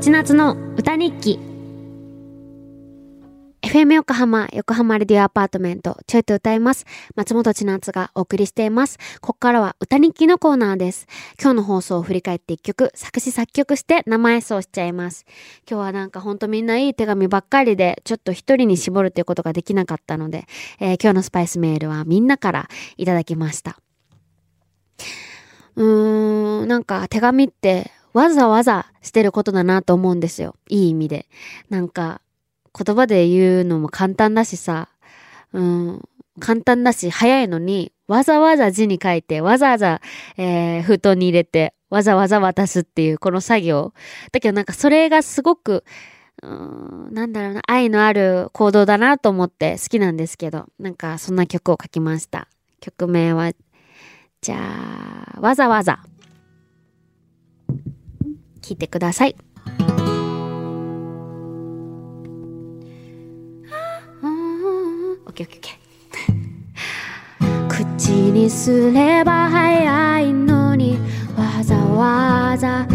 千夏の歌日記 FM 横浜、横浜レディオアパートメント、ちょいと歌います。松本千夏がお送りしています。ここからは歌日記のコーナーです。今日の放送を振り返って一曲、作詞作曲して生演奏しちゃいます。今日はなんか本当みんないい手紙ばっかりで、ちょっと一人に絞るっていうことができなかったので、えー、今日のスパイスメールはみんなからいただきました。うーん、なんか手紙ってわざわざしてることだなと思うんですよ。いい意味で。なんか、言葉で言うのも簡単だしさ、うん、簡単だし早いのに、わざわざ字に書いて、わざわざ、えー、封筒に入れて、わざわざ渡すっていう、この作業。だけどなんかそれがすごく、うん、なんだろうな、愛のある行動だなと思って好きなんですけど、なんかそんな曲を書きました。曲名は、じゃあ、わざわざ。聞いてください。口にすれば早いのにわざわざ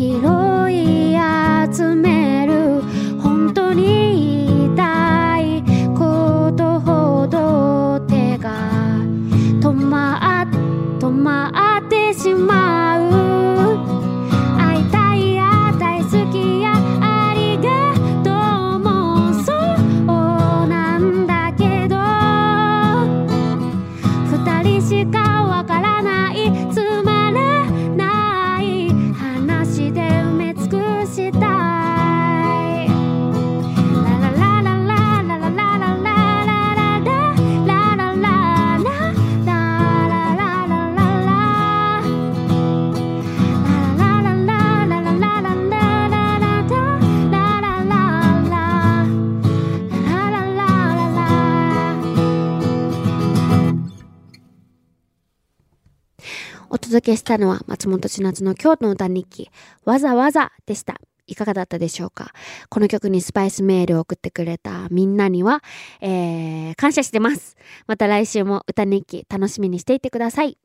拾い集める本当に痛いたいことほど手が止ま止まってしまう。届けしたのは松本千夏の京都の歌日記、わざわざでした。いかがだったでしょうか？この曲にスパイスメールを送ってくれたみんなには、えー、感謝してます。また来週も歌日記楽しみにしていてください。